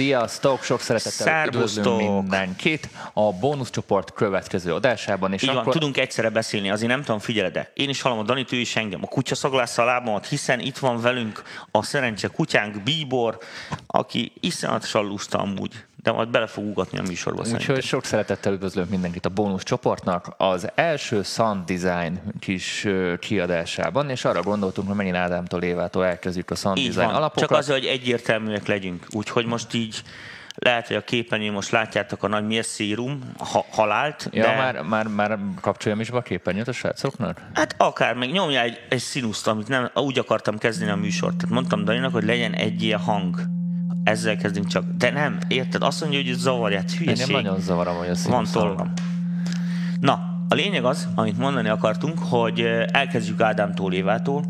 Sziasztok! Sok szeretettel üdvözlünk mindenkit a bónuszcsoport következő adásában. És Így akkor... van, tudunk egyszerre beszélni, azért nem tudom, figyeled de én is hallom a Danit, ő is engem. A kutya szaglásza a lábamat, hiszen itt van velünk a szerencse kutyánk Bíbor, aki iszonyatosan lusta amúgy de majd bele fog ugatni a műsorba Úgyhogy sok szeretettel üdvözlök mindenkit a bónusz csoportnak az első Sun Design kis kiadásában, és arra gondoltunk, hogy mennyire Ádámtól Évától elkezdjük a Sun így Design van. alapokat. Csak az, hogy egyértelműek legyünk. Úgyhogy most így lehet, hogy a képernyőn most látjátok a nagy mérszírum, ha, halált. Ja, de... már, már, már kapcsoljam is be a képernyőt a srácoknak? Hát akár, meg nyomja egy, egy színuszt, amit nem, úgy akartam kezdeni a műsort. Tehát mondtam Daninak, hogy legyen egy ilyen hang ezzel kezdünk csak. De nem, érted? Azt mondja, hogy zavarját, hülyeség. Engem nagyon hogy a Van tollam. Na, a lényeg az, amit mondani akartunk, hogy elkezdjük Ádám Évától.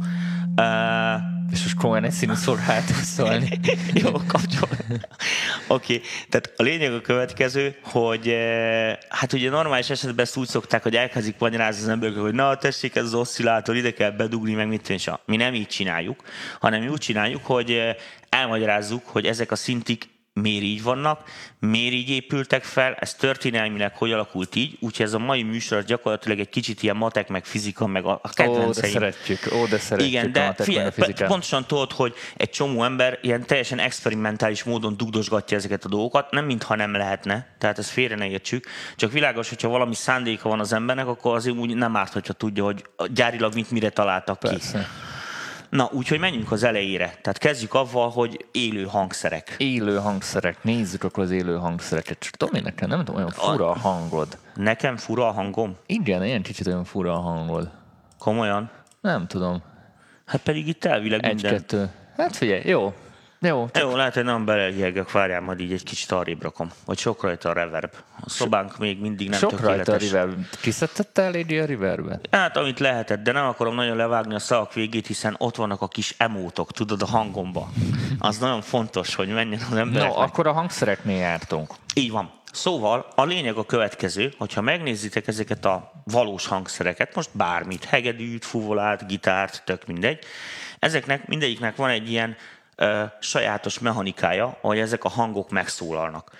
Uh, és most komolyan egy színuszor hát szólni. Jó, kapcsol. Oké, okay. tehát a lényeg a következő, hogy hát ugye normális esetben ezt úgy szokták, hogy elkezdik magyarázni az emberek, hogy na tessék, ez az oszcillátor, ide kell bedugni, meg mit tűncs. Mi nem így csináljuk, hanem mi úgy csináljuk, hogy elmagyarázzuk, hogy ezek a szintik miért így vannak, miért így épültek fel, ez történelmileg hogy alakult így, úgyhogy ez a mai műsor az gyakorlatilag egy kicsit ilyen matek, meg fizika, meg a kedvenceim. Ó, de szeretjük, ó, de szeretjük Igen, de figyelj, pontosan tudod, hogy egy csomó ember ilyen teljesen experimentális módon dugdosgatja ezeket a dolgokat, nem mintha nem lehetne, tehát ezt félre ne értsük, csak világos, hogyha valami szándéka van az embernek, akkor azért úgy nem árt, hogyha tudja, hogy gyárilag mit mire találtak ki. Na, úgyhogy menjünk az elejére. Tehát kezdjük avval, hogy élő hangszerek. Élő hangszerek. Nézzük akkor az élő hangszereket. Csak én nekem nem tudom, olyan fura a hangod. Nekem fura a hangom? Igen, ilyen kicsit olyan fura a hangod. Komolyan? Nem tudom. Hát pedig itt elvileg Egy, minden. kettő. Hát figyelj, jó. Jó, csak... Jó, lehet, hogy nem belegyegek, várjál, majd így egy kicsit arrébb rakom. Vagy sok rajta a reverb. A szobánk még mindig nem sok tökéletes. rajta a reverb. Kiszedtette eléggé a reverbet? Hát, amit lehetett, de nem akarom nagyon levágni a szavak végét, hiszen ott vannak a kis emótok, tudod, a hangomba. Az nagyon fontos, hogy menjen az ember. No, akkor a hangszereknél jártunk. Így van. Szóval a lényeg a következő, hogyha megnézitek ezeket a valós hangszereket, most bármit, hegedűt, fuvolát, gitárt, tök mindegy, ezeknek mindegyiknek van egy ilyen sajátos mechanikája, ahogy ezek a hangok megszólalnak.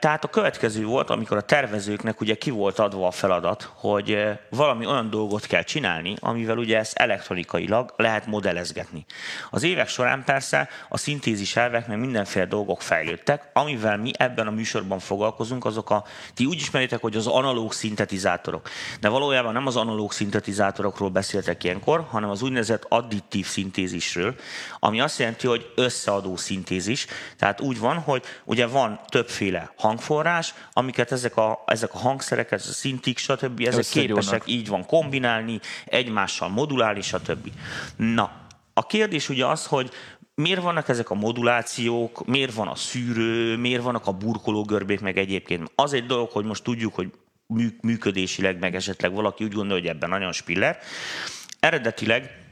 Tehát a következő volt, amikor a tervezőknek ugye ki volt adva a feladat, hogy valami olyan dolgot kell csinálni, amivel ugye ezt elektronikailag lehet modellezgetni. Az évek során persze a szintézis elvek, meg mindenféle dolgok fejlődtek, amivel mi ebben a műsorban foglalkozunk, azok a, ti úgy ismeritek, hogy az analóg szintetizátorok. De valójában nem az analóg szintetizátorokról beszéltek ilyenkor, hanem az úgynevezett additív szintézisről, ami azt jelenti, hogy összeadó szintézis. Tehát úgy van, hogy ugye van többféle többféle hangforrás, amiket ezek a, ezek a hangszerek, ez a szintik, stb. ezek képesek így van kombinálni, egymással modulálni, stb. Na, a kérdés ugye az, hogy miért vannak ezek a modulációk, miért van a szűrő, miért vannak a burkológörbék, meg egyébként. Az egy dolog, hogy most tudjuk, hogy működésileg, meg esetleg valaki úgy gondolja, hogy ebben nagyon spiller. Eredetileg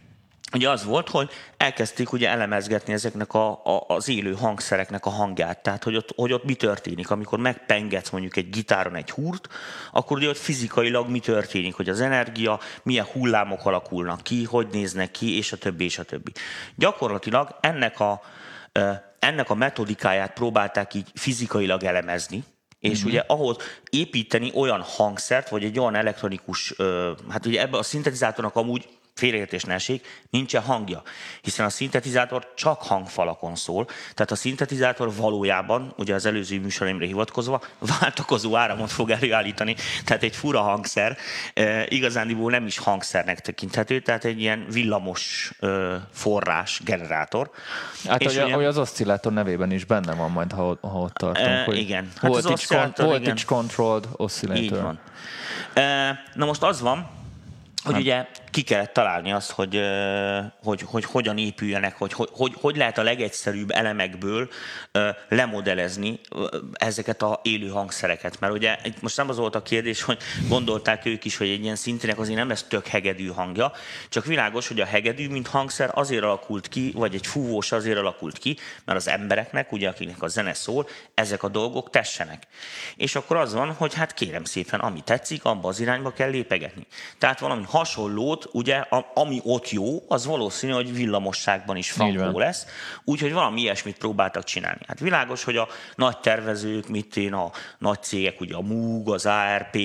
ugye az volt, hogy elkezdték ugye elemezgetni ezeknek a, a, az élő hangszereknek a hangját. Tehát, hogy ott, hogy ott mi történik. Amikor megpengetsz mondjuk egy gitáron egy húrt, akkor ugye ott fizikailag mi történik, hogy az energia, milyen hullámok alakulnak ki, hogy néznek ki, és a többi, és a többi. Gyakorlatilag ennek a, ennek a metodikáját próbálták így fizikailag elemezni, és uh-huh. ugye ahhoz építeni olyan hangszert, vagy egy olyan elektronikus, hát ugye ebben a szintetizátornak amúgy félreértés ne esik, nincsen hangja, hiszen a szintetizátor csak hangfalakon szól, tehát a szintetizátor valójában, ugye az előző műsoraimra hivatkozva, váltakozó áramot fog előállítani, tehát egy fura hangszer, e, igazándiból nem is hangszernek tekinthető, tehát egy ilyen villamos e, forrás, generátor. Hát és hogy, ugye, az oszcillátor nevében is benne van majd, ha, ha ott tartunk. E, hogy igen. Hát voltage, az con, voltage controlled oscillator. Így van. E, na most az van, hogy ugye ki kellett találni azt, hogy, hogy, hogy hogyan épüljenek, hogy, hogy, hogy lehet a legegyszerűbb elemekből lemodelezni ezeket a élő hangszereket. Mert ugye itt most nem az volt a kérdés, hogy gondolták ők is, hogy egy ilyen szintének azért nem lesz tök hegedű hangja, csak világos, hogy a hegedű, mint hangszer azért alakult ki, vagy egy fúvós azért alakult ki, mert az embereknek, ugye akiknek a zene szól, ezek a dolgok tessenek. És akkor az van, hogy hát kérem szépen, ami tetszik, abba az irányba kell lépegetni. Tehát valami hasonlót ugye, a, ami ott jó, az valószínű, hogy villamosságban is frankó lesz. Úgyhogy valami ilyesmit próbáltak csinálni. Hát világos, hogy a nagy tervezők, mit én, a nagy cégek, ugye a Moog, az ARP,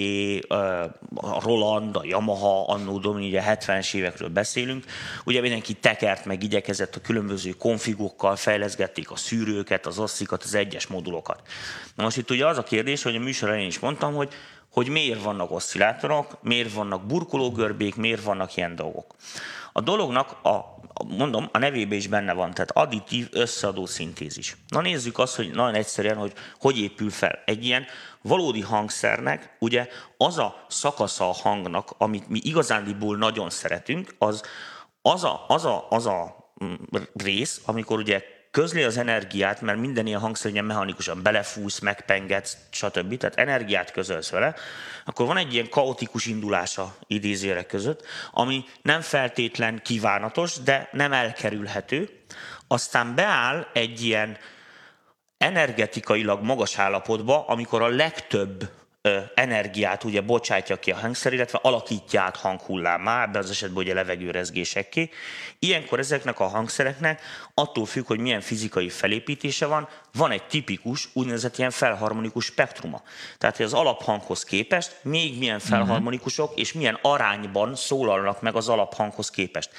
a Roland, a Yamaha, annó Domini, ugye 70-es évekről beszélünk, ugye mindenki tekert meg igyekezett a különböző konfigukkal, fejleszgették a szűrőket, az asszikat, az egyes modulokat. Na most itt ugye az a kérdés, hogy a műsor elején is mondtam, hogy hogy miért vannak oszcillátorok, miért vannak burkológörbék, miért vannak ilyen dolgok. A dolognak, a, mondom, a nevében is benne van, tehát additív összeadó szintézis. Na nézzük azt, hogy nagyon egyszerűen, hogy hogy épül fel. Egy ilyen valódi hangszernek, ugye az a szakasza a hangnak, amit mi igazándiból nagyon szeretünk, az az a, az a, az a mm, rész, amikor ugye közli az energiát, mert minden ilyen hangszer ugye mechanikusan belefúsz, megpengetsz, stb. Tehát energiát közölsz vele, akkor van egy ilyen kaotikus indulása idézőre között, ami nem feltétlen kívánatos, de nem elkerülhető. Aztán beáll egy ilyen energetikailag magas állapotba, amikor a legtöbb energiát ugye bocsátja ki a hangszer, illetve alakítja át hanghullámá, ebben az esetben ugye levegőrezgésekké. Ilyenkor ezeknek a hangszereknek attól függ, hogy milyen fizikai felépítése van, van egy tipikus, úgynevezett ilyen felharmonikus spektruma. Tehát, hogy az alaphanghoz képest még milyen mhm. felharmonikusok és milyen arányban szólalnak meg az alaphanghoz képest.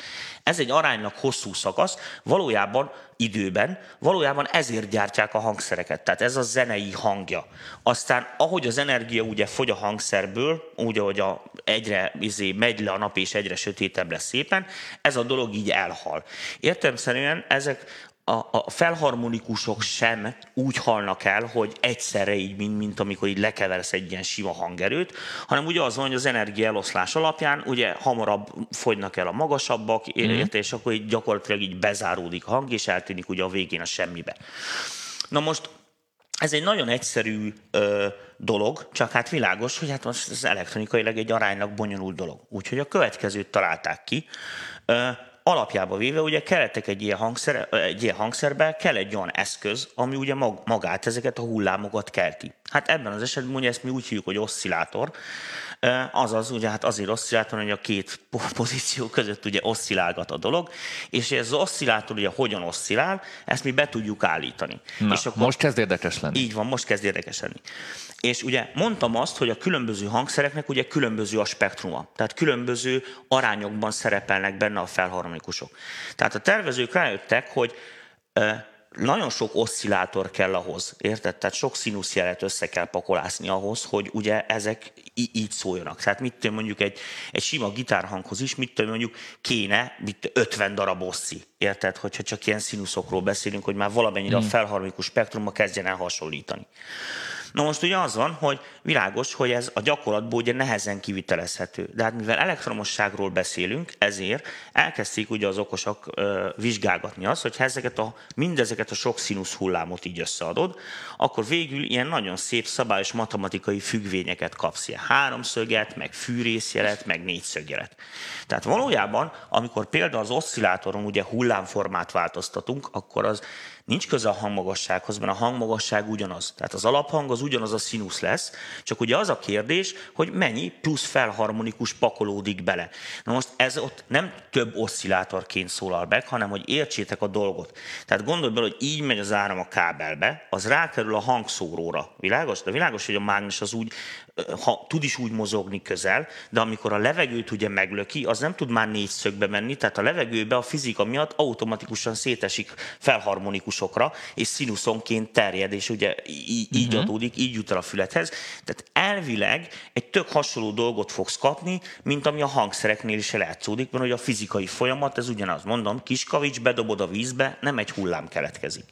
Ez egy aránynak hosszú szakasz, valójában időben, valójában ezért gyártják a hangszereket. Tehát ez a zenei hangja. Aztán, ahogy az energia ugye fogy a hangszerből, úgy, ahogy a, egyre izé, megy le a nap és egyre sötétebb lesz szépen, ez a dolog így elhal. Értelmszerűen ezek a, a felharmonikusok sem úgy halnak el, hogy egyszerre így, mint, mint amikor így lekeversz egy ilyen sima hangerőt, hanem ugye az van, hogy az energia eloszlás alapján ugye hamarabb fogynak el a magasabbak, mm. érte, és akkor így gyakorlatilag így bezáródik a hang, és eltűnik ugye a végén a semmibe. Na most ez egy nagyon egyszerű ö, dolog, csak hát világos, hogy hát most ez elektronikailag egy aránylag bonyolult dolog. Úgyhogy a következőt találták ki. Ö, alapjába véve ugye kellettek egy ilyen, hangszer, egy ilyen hangszerbe, kell egy olyan eszköz, ami ugye magát ezeket a hullámokat kelti. Hát ebben az esetben ugye ezt mi úgy hívjuk, hogy oszcillátor, azaz ugye hát azért oszcillátor, hogy a két pozíció között ugye oszcillálgat a dolog, és ez az oszcillátor ugye hogyan oszcillál, ezt mi be tudjuk állítani. Na, és akkor, most kezd érdekes lenni. Így van, most kezd érdekes lenni. És ugye mondtam azt, hogy a különböző hangszereknek ugye különböző a spektruma, tehát különböző arányokban szerepelnek benne a felharmonikusok. Tehát a tervezők rájöttek, hogy nagyon sok oszcillátor kell ahhoz, érted? Tehát sok színuszjelet össze kell pakolászni ahhoz, hogy ugye ezek így szóljanak. Tehát mit tudom mondjuk egy, egy sima gitárhanghoz is, mit tudom mondjuk kéne mit 50 darab oszci, érted? Hogyha csak ilyen színuszokról beszélünk, hogy már valamennyire hmm. a felharmonikus spektruma kezdjen el hasonlítani. Na most ugye az van, hogy világos, hogy ez a gyakorlatból ugye nehezen kivitelezhető. De hát mivel elektromosságról beszélünk, ezért elkezdték ugye az okosak vizsgálgatni azt, hogy ha ezeket a, mindezeket a sok színusz hullámot így összeadod, akkor végül ilyen nagyon szép szabályos matematikai függvényeket kapsz. Ilyen háromszöget, meg fűrészjelet, meg négyszögjelet. Tehát valójában, amikor például az oszcillátoron ugye hullámformát változtatunk, akkor az nincs köze a hangmagassághoz, mert a hangmagasság ugyanaz. Tehát az alaphang az ugyanaz a színusz lesz, csak ugye az a kérdés, hogy mennyi plusz felharmonikus pakolódik bele. Na most ez ott nem több oszcillátorként szólal meg, hanem hogy értsétek a dolgot. Tehát gondolj bele, hogy így megy az áram a kábelbe, az rákerül a hangszóróra. Világos? De világos, hogy a mágnes az úgy ha tud is úgy mozogni közel, de amikor a levegőt ugye meglöki, az nem tud már négyszögbe menni, tehát a levegőbe a fizika miatt automatikusan szétesik felharmonikusokra, és színuszonként terjed, és ugye így, így uh-huh. adódik, így jut el a fülethez. Tehát elvileg egy tök hasonló dolgot fogsz kapni, mint ami a hangszereknél is eljátszódik, mert hogy a fizikai folyamat, ez ugyanaz, mondom, kis kavics bedobod a vízbe, nem egy hullám keletkezik.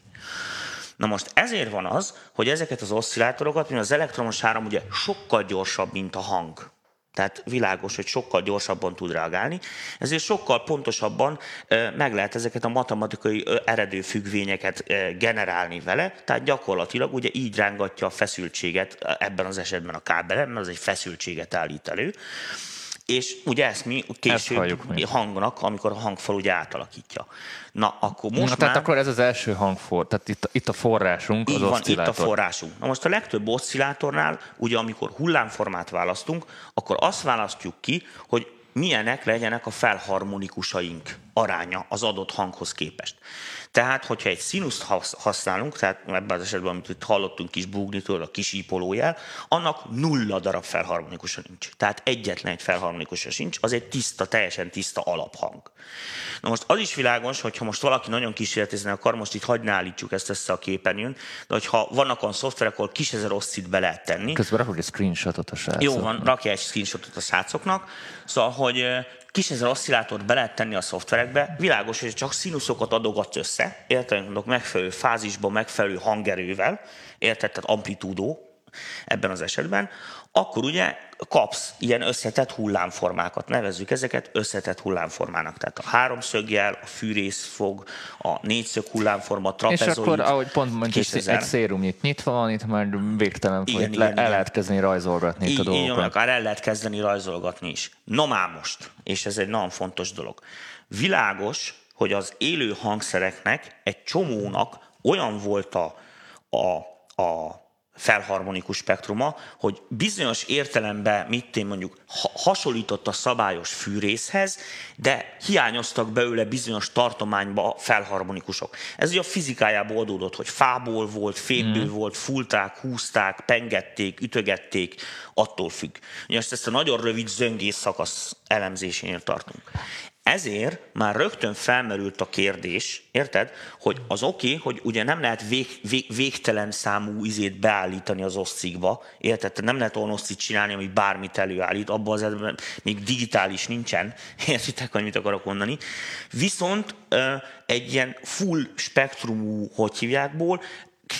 Na most ezért van az, hogy ezeket az oszcillátorokat, mint az elektromos áram ugye sokkal gyorsabb, mint a hang. Tehát világos, hogy sokkal gyorsabban tud reagálni, ezért sokkal pontosabban meg lehet ezeket a matematikai eredő függvényeket generálni vele, tehát gyakorlatilag ugye így rángatja a feszültséget, ebben az esetben a kábelen, mert az egy feszültséget állít elő, és ugye ezt mi később ezt hangnak, amikor a hangfal ugye átalakítja. Na, akkor most Na, már... Tehát akkor ez az első hangfor, tehát itt, itt a forrásunk, az van, itt a forrásunk. Na most a legtöbb oszcillátornál, ugye amikor hullámformát választunk, akkor azt választjuk ki, hogy milyenek legyenek a felharmonikusaink aránya az adott hanghoz képest. Tehát, hogyha egy színuszt használunk, tehát ebben az esetben, amit itt hallottunk kis búgnitól, a kis ípolójel, annak nulla darab felharmonikusa nincs. Tehát egyetlen egy felharmonikusa sincs, az egy tiszta, teljesen tiszta alaphang. Na most az is világos, hogyha most valaki nagyon kísérletezne akar, most itt hagyná állítsuk ezt össze a képernyőn, de hogyha vannak olyan szoftverek, ahol kis ezer oszcit be lehet tenni. Közben rakok egy screenshotot a srácok. Jó van, rakja egy screenshotot a srácoknak. Szóval, hogy kis ezer oszcillátort be lehet tenni a szoftverekbe, világos, hogy csak színuszokat adogatsz össze, érted, mondok, megfelelő fázisban, megfelelő hangerővel, érted, tehát amplitúdó ebben az esetben, akkor ugye kapsz ilyen összetett hullámformákat, nevezzük ezeket összetett hullámformának. Tehát a háromszögjel, a fűrészfog, a négyszög hullámforma, a trapezoid. És akkor, ahogy pont mondjuk, egy szérumnyit nyitva van, itt már végtelen igen, igen, le, igen. el lehet kezdeni rajzolgatni így, itt a dolgokat. Igen, akár el lehet kezdeni rajzolgatni is. No már most, és ez egy nagyon fontos dolog. Világos, hogy az élő hangszereknek egy csomónak olyan volt a, a, a felharmonikus spektruma, hogy bizonyos értelemben mit én mondjuk hasonlított a szabályos fűrészhez, de hiányoztak belőle bizonyos tartományba felharmonikusok. Ez ugye a fizikájából adódott, hogy fából volt, féből mm. volt, fulták, húzták, pengették, ütögették, attól függ. Ugye ezt a nagyon rövid zöngész szakasz elemzésénél tartunk. Ezért már rögtön felmerült a kérdés, érted, hogy az oké, okay, hogy ugye nem lehet vég, vég, végtelen számú izét beállítani az oszcikba, érted? Nem lehet olyan oszcit csinálni, ami bármit előállít, abban az esetben még digitális nincsen, értitek, hogy mit akarok mondani. Viszont egy ilyen full spektrumú, hogy hívjákból,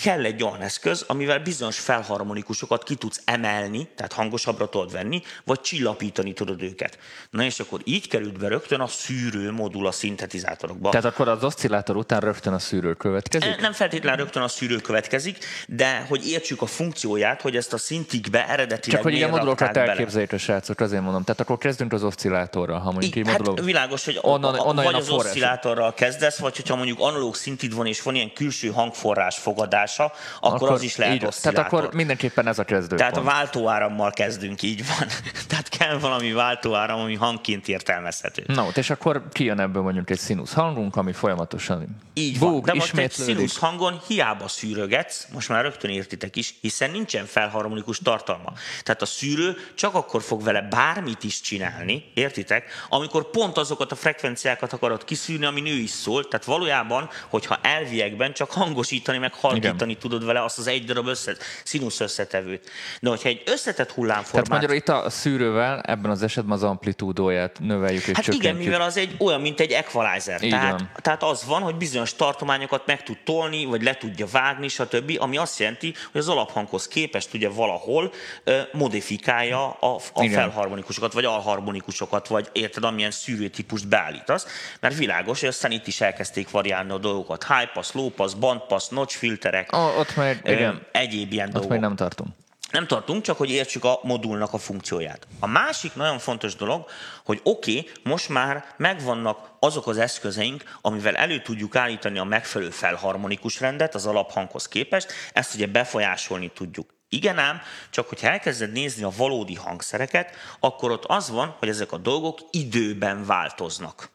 kell egy olyan eszköz, amivel bizonyos felharmonikusokat ki tudsz emelni, tehát hangosabbra tudod venni, vagy csillapítani tudod őket. Na és akkor így került be rögtön a szűrő modul a szintetizátorokba. Tehát akkor az oszcillátor után rögtön a szűrő következik? Nem feltétlenül rögtön a szűrő következik, de hogy értsük a funkcióját, hogy ezt a szintikbe eredetileg Csak hogy igen modulokat elképzeljük a srácok, azért mondom. Tehát akkor kezdünk az oszcillátorral, ha mondjuk így, hát modulok... világos, hogy onnan, onnan vagy az oszcillátorral kezdesz, vagy hogyha mondjuk analóg szintid van, és van ilyen külső hangforrás fogadás, megoldása, akkor, akkor az is lehet oszcillátor. Tehát akkor mindenképpen ez a kezdő. Tehát a váltóárammal kezdünk, így van. Tehát kell valami váltóáram, ami hangként értelmezhető. Na, és akkor kijön ebből mondjuk egy színusz hangunk, ami folyamatosan így van. De most egy színusz hangon hiába szűrögetsz, most már rögtön értitek is, hiszen nincsen felharmonikus tartalma. Tehát a szűrő csak akkor fog vele bármit is csinálni, értitek, amikor pont azokat a frekvenciákat akarod kiszűrni, ami nő is szól. Tehát valójában, hogyha elviekben csak hangosítani, meg halkítani alakítani tudod vele azt az egy darab össze, színusz összetevőt. De hogyha egy összetett hullámformát... Tehát magyarul itt a szűrővel ebben az esetben az amplitúdóját növeljük és Hát csökkentjük. igen, mivel az egy olyan, mint egy equalizer. tehát, tehát az van, hogy bizonyos tartományokat meg tud tolni, vagy le tudja vágni, stb., ami azt jelenti, hogy az alaphanghoz képest ugye valahol uh, modifikálja a, a felharmonikusokat, vagy alharmonikusokat, vagy érted, amilyen szűrőtípust beállítasz, mert világos, hogy aztán itt is elkezdték variálni a dolgokat. High pass, low pass, band pass, notch filterek, emberek. Oh, ott már, igen. Egyéb ilyen ott dolgok. még nem tartunk. Nem tartunk, csak hogy értsük a modulnak a funkcióját. A másik nagyon fontos dolog, hogy oké, okay, most már megvannak azok az eszközeink, amivel elő tudjuk állítani a megfelelő felharmonikus rendet az alaphanghoz képest, ezt ugye befolyásolni tudjuk. Igen ám, csak hogyha elkezded nézni a valódi hangszereket, akkor ott az van, hogy ezek a dolgok időben változnak.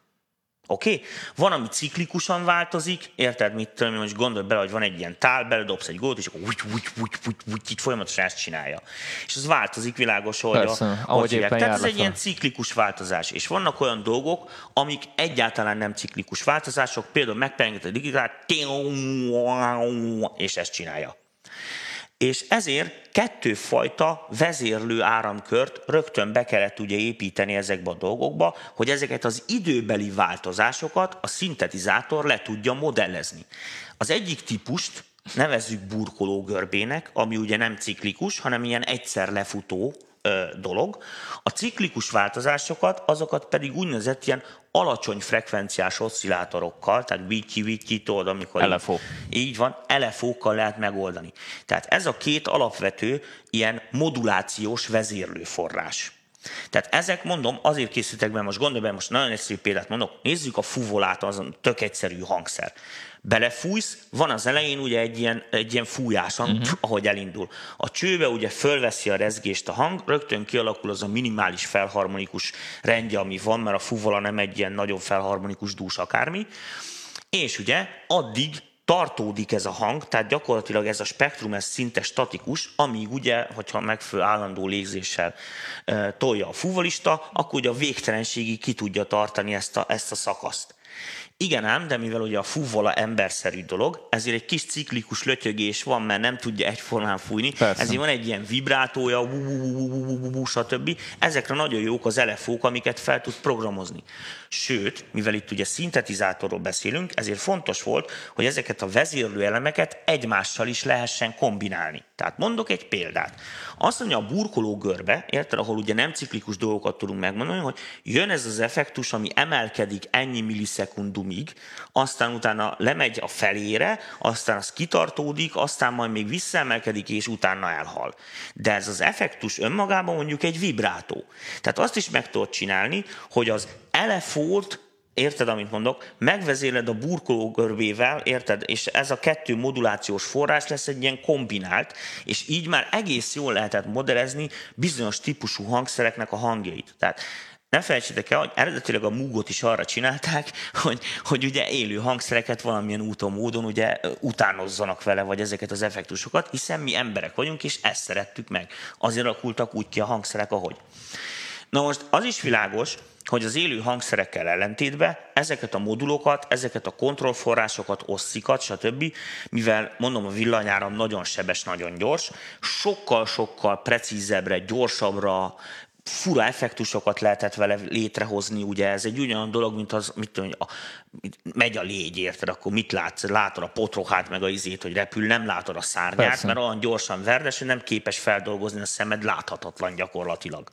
Oké? Okay? Van, ami ciklikusan változik, érted, mit tudom, most gondolj bele, hogy van egy ilyen tál, beledobsz egy gólt, és akkor úgy, úgy, úgy, úgy, úgy, így folyamatosan ezt csinálja. És az változik, világos, hogy Persze, a, ahogy éppen Tehát ez egy ilyen ciklikus változás. És vannak olyan dolgok, amik egyáltalán nem ciklikus változások, például megpenged a digitált, és ezt csinálja. És ezért kettőfajta vezérlő áramkört rögtön be kellett ugye építeni ezekbe a dolgokba, hogy ezeket az időbeli változásokat a szintetizátor le tudja modellezni. Az egyik típust nevezzük burkoló görbének, ami ugye nem ciklikus, hanem ilyen egyszer lefutó dolog. A ciklikus változásokat, azokat pedig úgynevezett ilyen alacsony frekvenciás oszcillátorokkal, tehát wiki wiki tudod, amikor LFO. Így, így van, LFO-kkal lehet megoldani. Tehát ez a két alapvető ilyen modulációs vezérlőforrás. Tehát ezek, mondom, azért készítek be, most gondolj be, most nagyon egyszerű példát mondok, nézzük a fuvolát, azon tök egyszerű hangszer. Belefújsz, van az elején ugye egy ilyen, egy ilyen fújás uh-huh. ahogy elindul. A csőbe ugye fölveszi a rezgést a hang, rögtön kialakul az a minimális felharmonikus rendje, ami van, mert a fuvola nem egy ilyen nagyon felharmonikus dús akármi. És ugye addig tartódik ez a hang, tehát gyakorlatilag ez a spektrum ez szinte statikus, amíg ugye, hogyha megfelelő állandó légzéssel e, tolja a fúvolista, akkor ugye a végtelenségig ki tudja tartani ezt a, ezt a szakaszt. Igen ám, de mivel ugye a fúvola emberszerű dolog, ezért egy kis ciklikus lötyögés van, mert nem tudja egyformán fújni, Persze. ezért van egy ilyen vibrátója, stb. Ezekre nagyon jók az elefók, amiket fel tud programozni. Sőt, mivel itt ugye szintetizátorról beszélünk, ezért fontos volt, hogy ezeket a vezérlő elemeket egymással is lehessen kombinálni. Tehát mondok egy példát. Azt mondja a burkoló görbe, érted, ahol ugye nem ciklikus dolgokat tudunk megmondani, hogy jön ez az effektus, ami emelkedik ennyi millisekundumig, aztán utána lemegy a felére, aztán az kitartódik, aztán majd még visszaemelkedik, és utána elhal. De ez az effektus önmagában mondjuk egy vibrátó. Tehát azt is meg tudod csinálni, hogy az elefót Érted, amit mondok? Megvezéled a burkoló görbével, érted? És ez a kettő modulációs forrás lesz egy ilyen kombinált, és így már egész jól lehetett modellezni bizonyos típusú hangszereknek a hangjait. Tehát ne felejtsétek el, hogy eredetileg a Moogot is arra csinálták, hogy, hogy ugye élő hangszereket valamilyen úton, módon ugye utánozzanak vele, vagy ezeket az effektusokat, hiszen mi emberek vagyunk, és ezt szerettük meg. Azért alakultak úgy ki a hangszerek, ahogy. Na most az is világos, hogy az élő hangszerekkel ellentétben ezeket a modulokat, ezeket a kontrollforrásokat, osszikat, stb., mivel mondom a villanyáram nagyon sebes, nagyon gyors, sokkal-sokkal precízebbre, gyorsabbra, fura effektusokat lehetett vele létrehozni, ugye ez egy ugyanolyan dolog, mint az, mit tudom, a, megy a légy, érted, akkor mit látsz? Látod a potrohát, meg a izét, hogy repül, nem látod a szárnyát, Persze. mert olyan gyorsan verdes, hogy nem képes feldolgozni a szemed, láthatatlan gyakorlatilag.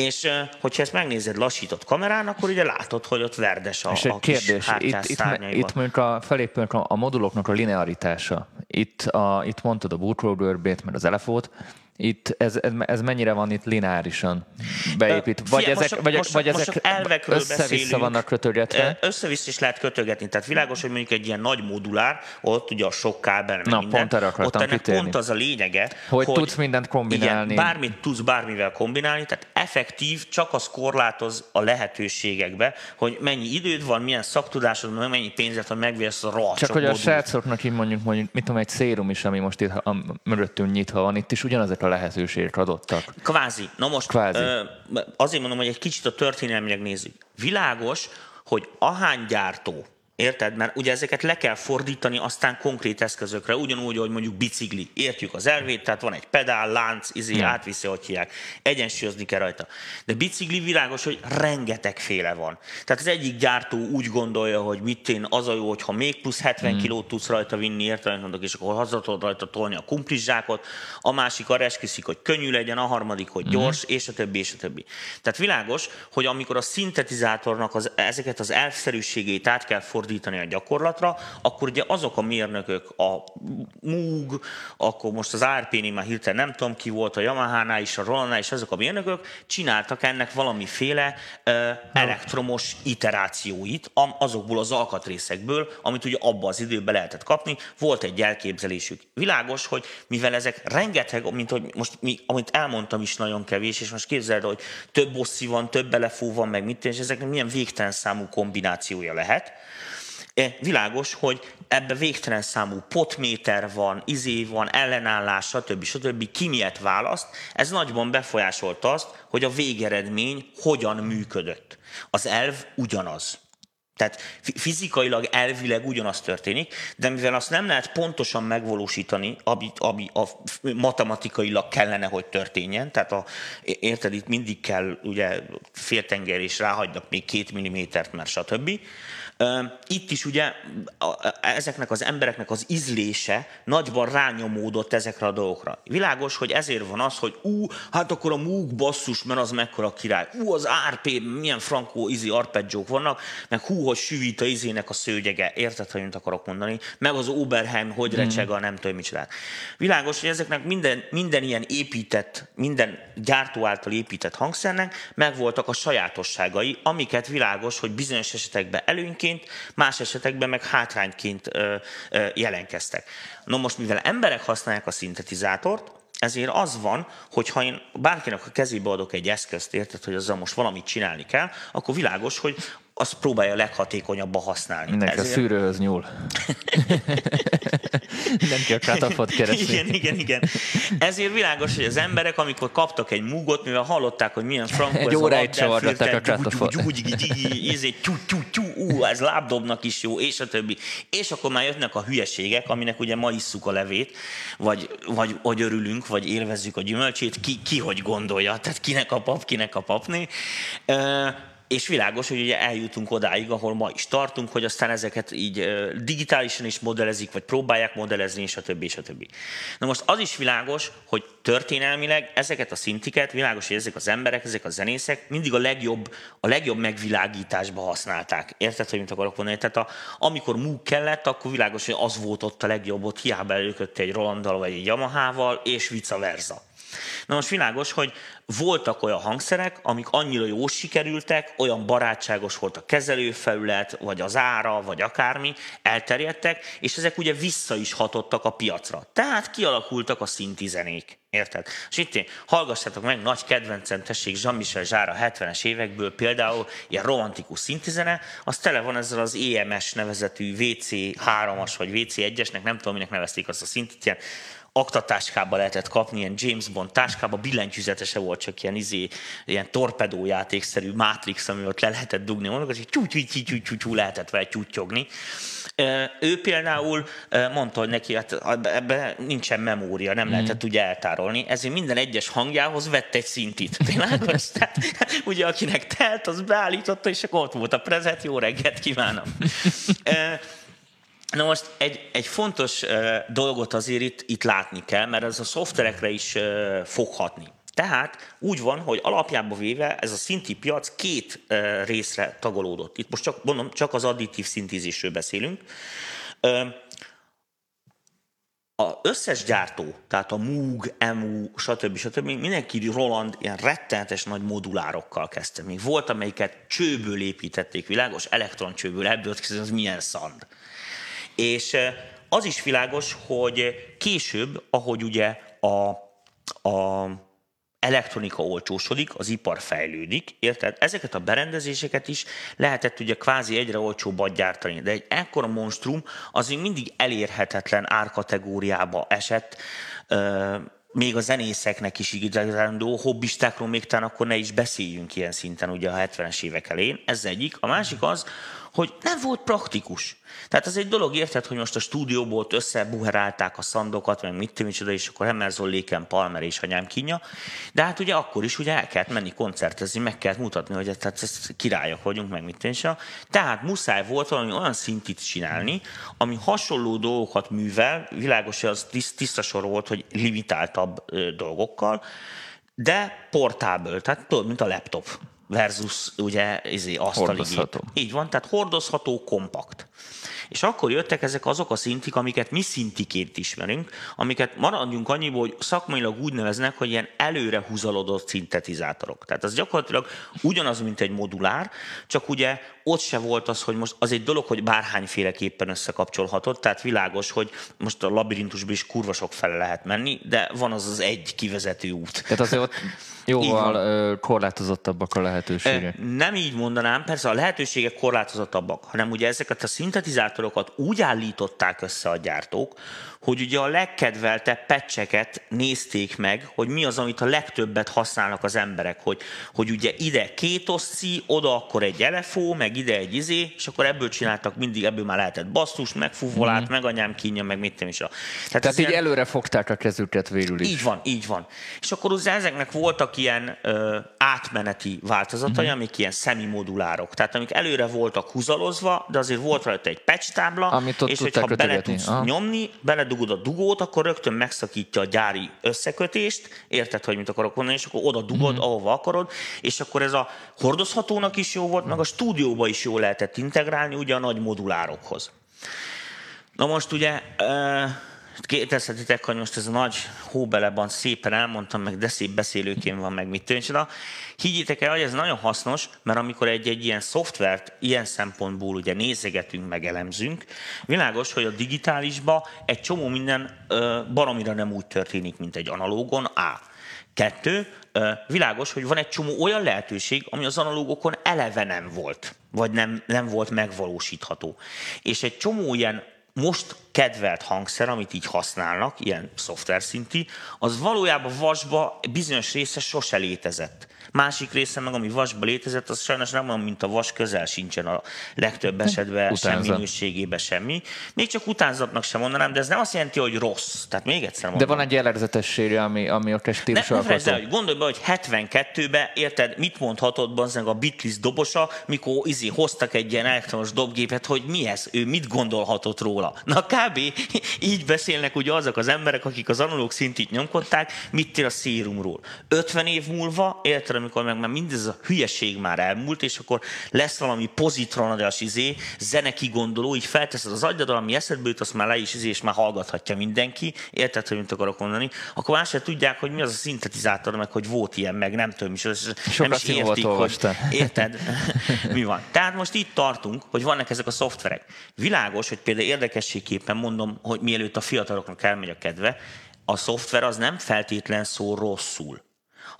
És hogyha ezt megnézed lassított kamerán, akkor ugye látod, hogy ott verdes a, és egy a kérdés, itt, itt, itt mondjuk a felépülnek a, a moduloknak a linearitása. Itt, a, itt mondtad a bootloader mert az elefót, itt ez, ez, ez mennyire van itt lineárisan beépít? Vagy Fia, ezek, most, vagy, most, vagy most ezek össze-vissza vannak kötögetve? Össze-vissza is lehet kötögetni. Tehát világos, hogy mondjuk egy ilyen nagy modulár, ott ugye a sok kábel, Na, minden, pont erre ott ennek pont az a lényege, hogy, hogy tudsz mindent kombinálni. Igen, bármit tudsz bármivel kombinálni, tehát effektív, csak az korlátoz a lehetőségekbe, hogy mennyi időd van, milyen szaktudásod, mennyi pénzed, hogy megvérsz a rohadt Csak hogy a srácoknak így mondjuk, mondjuk, mit tudom, egy szérum is, ami most itt a, mögöttünk nyitva van, itt is ugyanazok a lehetőségek adottak. Kvázi. Na most Kvázi. azért mondom, hogy egy kicsit a történelmileg nézzük. Világos, hogy ahány gyártó Érted? Mert ugye ezeket le kell fordítani aztán konkrét eszközökre, ugyanúgy, hogy mondjuk bicikli. Értjük az elvét, tehát van egy pedál, lánc, izé, hmm. átviszi, hogy hívják. Egyensúlyozni kell rajta. De bicikli világos, hogy rengeteg féle van. Tehát az egyik gyártó úgy gondolja, hogy mit én az a jó, hogyha még plusz 70 hmm. kilót tudsz rajta vinni, érted? Mondok, és akkor haza tudod rajta tolni a kumplizsákot. A másik arra esküszik, hogy könnyű legyen, a harmadik, hogy hmm. gyors, hmm. és a többi, és a többi. Tehát világos, hogy amikor a szintetizátornak az, ezeket az elvszerűségét át kell fordítani, fordítani a gyakorlatra, akkor ugye azok a mérnökök, a Moog, akkor most az ARP-nél már hirtelen nem tudom ki volt, a Yamaha-nál is, a Roland-nál is, azok a mérnökök csináltak ennek valamiféle uh, elektromos iterációit azokból az alkatrészekből, amit ugye abba az időben lehetett kapni, volt egy elképzelésük. Világos, hogy mivel ezek rengeteg, mint hogy most mi, amit elmondtam is nagyon kevés, és most képzeld, hogy több bosszi van, több belefó van, meg mit, és ezeknek milyen végtelen számú kombinációja lehet, világos, hogy ebbe végtelen számú potméter van, izé van, ellenállás, stb. stb. Ki miért választ, ez nagyban befolyásolta azt, hogy a végeredmény hogyan működött. Az elv ugyanaz. Tehát fizikailag, elvileg ugyanaz történik, de mivel azt nem lehet pontosan megvalósítani, ami, ami a matematikailag kellene, hogy történjen, tehát a, érted, itt mindig kell ugye féltenger és ráhagynak még két millimétert, mert stb Itt is ugye ezeknek az embereknek az ízlése nagyban rányomódott ezekre a dolgokra. Világos, hogy ezért van az, hogy ú, hát akkor a múg basszus, mert az mekkora király. Ú, az RP, milyen frankó izi arpeggiók vannak, meg hú, hogy süvít a izének a szőgyege. Érted, hogy mit akarok mondani? Meg az Oberheim, hogy recseg a nem tudom micsoda. Világos, hogy ezeknek minden, minden ilyen épített, minden gyártó által épített hangszernek megvoltak a sajátosságai, amiket világos, hogy bizonyos esetekben előnyként, más esetekben meg hátrányként jelenkeztek. No most, mivel emberek használják a szintetizátort, ezért az van, hogy ha én bárkinek a kezébe adok egy eszközt, érted, hogy azzal most valamit csinálni kell, akkor világos, hogy azt próbálja leghatékonyabban használni. Mindenki Ezért... a szűrőhöz nyúl. Nem kell kratafot keresni. Igen, igen, igen. Ezért világos, hogy az emberek, amikor kaptak egy múgot, mivel hallották, hogy milyen frankó egy ez óráit csavargatták a kratafot. Ú, ez lábdobnak is jó, és a többi. És akkor már jöttnek a hülyeségek, aminek ugye ma isszuk a levét, vagy, vagy hogy örülünk, vagy élvezzük a gyümölcsét, ki, ki hogy gondolja, tehát kinek a pap, kinek a papné és világos, hogy ugye eljutunk odáig, ahol ma is tartunk, hogy aztán ezeket így digitálisan is modellezik, vagy próbálják modellezni, és a többi, és a többi. Na most az is világos, hogy történelmileg ezeket a szintiket, világos, hogy ezek az emberek, ezek a zenészek mindig a legjobb, a legjobb megvilágításba használták. Érted, hogy mit akarok mondani? Tehát a, amikor múk kellett, akkor világos, hogy az volt ott a legjobb, ott hiába előkötte egy Rolanddal vagy egy Yamahával, és vice versa. Na most világos, hogy voltak olyan hangszerek, amik annyira jól sikerültek, olyan barátságos volt a kezelőfelület, vagy az ára, vagy akármi, elterjedtek, és ezek ugye vissza is hatottak a piacra. Tehát kialakultak a szinti zenék. Érted? És itt én, hallgassátok meg, nagy kedvencem, tessék, Jean-Michel Zsára 70-es évekből például ilyen romantikus szintizene, az tele van ezzel az EMS nevezetű WC3-as vagy WC1-esnek, nem tudom, minek nevezték azt a szintit, ilyen aktatáskába lehetett kapni, ilyen James Bond táskába, billentyűzetese volt, csak ilyen, izé, ilyen torpedójátékszerű Matrix, ami ott le lehetett dugni, hogy tyú, tyú, tyú, tyú, tyú, tyú, lehetett vele tyútyogni. Ő például mondta, hogy neki hát ebbe nincsen memória, nem mm. lehetett ugye eltárolni, ezért minden egyes hangjához vett egy szintit. Világos? Tehát, ugye akinek telt, az beállította, és akkor ott volt a prezet, jó reggelt kívánom. Na most egy, egy fontos uh, dolgot azért itt, itt látni kell, mert ez a szoftverekre is uh, foghatni. Tehát úgy van, hogy alapjában véve ez a szinti piac két uh, részre tagolódott. Itt most csak, mondom, csak az additív szintízésről beszélünk. A összes gyártó, tehát a Moog, EMU, stb. stb. mindenki Roland ilyen rettenetes nagy modulárokkal kezdte. Még volt, amelyiket csőből építették, világos, elektroncsőből, ebből az milyen szand. És az is világos, hogy később, ahogy ugye a, a elektronika olcsósodik, az ipar fejlődik, érted? Ezeket a berendezéseket is lehetett ugye kvázi egyre olcsóbbat gyártani, de egy ekkora monstrum az még mindig elérhetetlen árkategóriába esett, még a zenészeknek is igazándiból, hobbistákról még talán akkor ne is beszéljünk ilyen szinten ugye a 70-es évek elején. Ez egyik. A másik az, hogy nem volt praktikus. Tehát ez egy dolog, érted, hogy most a stúdióból összebuherálták a szandokat, meg mit micsoda, és akkor Emerson, Léken, Palmer és anyám kínja. De hát ugye akkor is ugye el kellett menni koncertezni, meg kellett mutatni, hogy tehát ez királyok vagyunk, meg mit is. Tehát muszáj volt valami olyan szintit csinálni, ami hasonló dolgokat művel, világos, hogy az tiszta sor volt, hogy limitáltabb dolgokkal, de portáből, tehát tudod, mint a laptop versus ugye izé, asztali hordozható. Így van, tehát hordozható, kompakt. És akkor jöttek ezek azok a szintik, amiket mi szintiként ismerünk, amiket maradjunk annyiból, hogy szakmailag úgy neveznek, hogy ilyen előre húzalodott szintetizátorok. Tehát az gyakorlatilag ugyanaz, mint egy modulár, csak ugye ott se volt az, hogy most az egy dolog, hogy bárhányféleképpen összekapcsolhatod, tehát világos, hogy most a labirintusban is kurva sok fele lehet menni, de van az az egy kivezető út. Tehát azért ott jóval korlátozottabbak a lehetőségek. Nem így mondanám, persze a lehetőségek korlátozottabbak, hanem ugye ezeket a szintetizátorokat úgy állították össze a gyártók, hogy ugye a legkedveltebb pecseket nézték meg, hogy mi az, amit a legtöbbet használnak az emberek, hogy, hogy ugye ide két oszci, oda akkor egy elefó, meg ide egy izé, és akkor ebből csináltak mindig, ebből már lehetett basszus, meg fuvolát, mm. meg anyám kínja, meg mit is. Tehát, Tehát így ilyen... előre fogták a kezüket végül is. Így van, így van. És akkor ugye ezeknek voltak ilyen ö, átmeneti változatai, mm. amik ilyen szemimodulárok. Tehát amik előre voltak húzalozva, de azért volt rajta egy patch tábla, Amit és hogyha bele tudsz Aha. nyomni, bele beledugod a dugót, akkor rögtön megszakítja a gyári összekötést, érted, hogy mit akarok mondani, és akkor oda dugod, mm-hmm. ahova akarod, és akkor ez a hordozhatónak is jó volt, meg a stúdióba is jó lehetett integrálni, ugye a nagy modulárokhoz. Na most ugye Kérdezhetitek, hogy most ez a nagy hóbeleban szépen elmondtam, meg de szép beszélőként van, meg mit tűncsoda. Higgyétek el, hogy ez nagyon hasznos, mert amikor egy, egy ilyen szoftvert ilyen szempontból ugye nézegetünk, meg elemzünk, világos, hogy a digitálisba egy csomó minden baromira nem úgy történik, mint egy analógon. A. Kettő, világos, hogy van egy csomó olyan lehetőség, ami az analógokon eleve nem volt, vagy nem, nem volt megvalósítható. És egy csomó ilyen most kedvelt hangszer, amit így használnak, ilyen szoftver szinti, az valójában vasba bizonyos része sose létezett. Másik része meg, ami vasba létezett, az sajnos nem olyan, mint a vas, közel sincsen a legtöbb esetben sem minőségében semmi. Még csak utánzatnak sem mondanám, de ez nem azt jelenti, hogy rossz. Tehát még egyszer mondom. De van egy jellegzetessége, ami, ami a stílus ne, ne hogy gondolj be, hogy 72-ben, érted, mit mondhatott bazzeg a Beatles dobosa, mikor izi hoztak egy ilyen elektronos dobgépet, hogy mi ez, ő mit gondolhatott róla. Na kb. így beszélnek ugye azok az emberek, akik az analóg szintit nyomkodták, mit tél a szérumról. 50 év múlva, érted, amikor meg már mindez a hülyeség már elmúlt, és akkor lesz valami pozitronadas izé, zene kigondoló, így felteszed az agyadat, ami eszedbe jut, azt már le is izé, és már hallgathatja mindenki, érted, hogy mit akarok mondani, akkor már se tudják, hogy mi az a szintetizátor, meg hogy volt ilyen, meg nem tudom is, nem is értik, hogy, érted, mi van. Tehát most itt tartunk, hogy vannak ezek a szoftverek. Világos, hogy például érdekességképpen mondom, hogy mielőtt a fiataloknak elmegy a kedve, a szoftver az nem feltétlen szól rosszul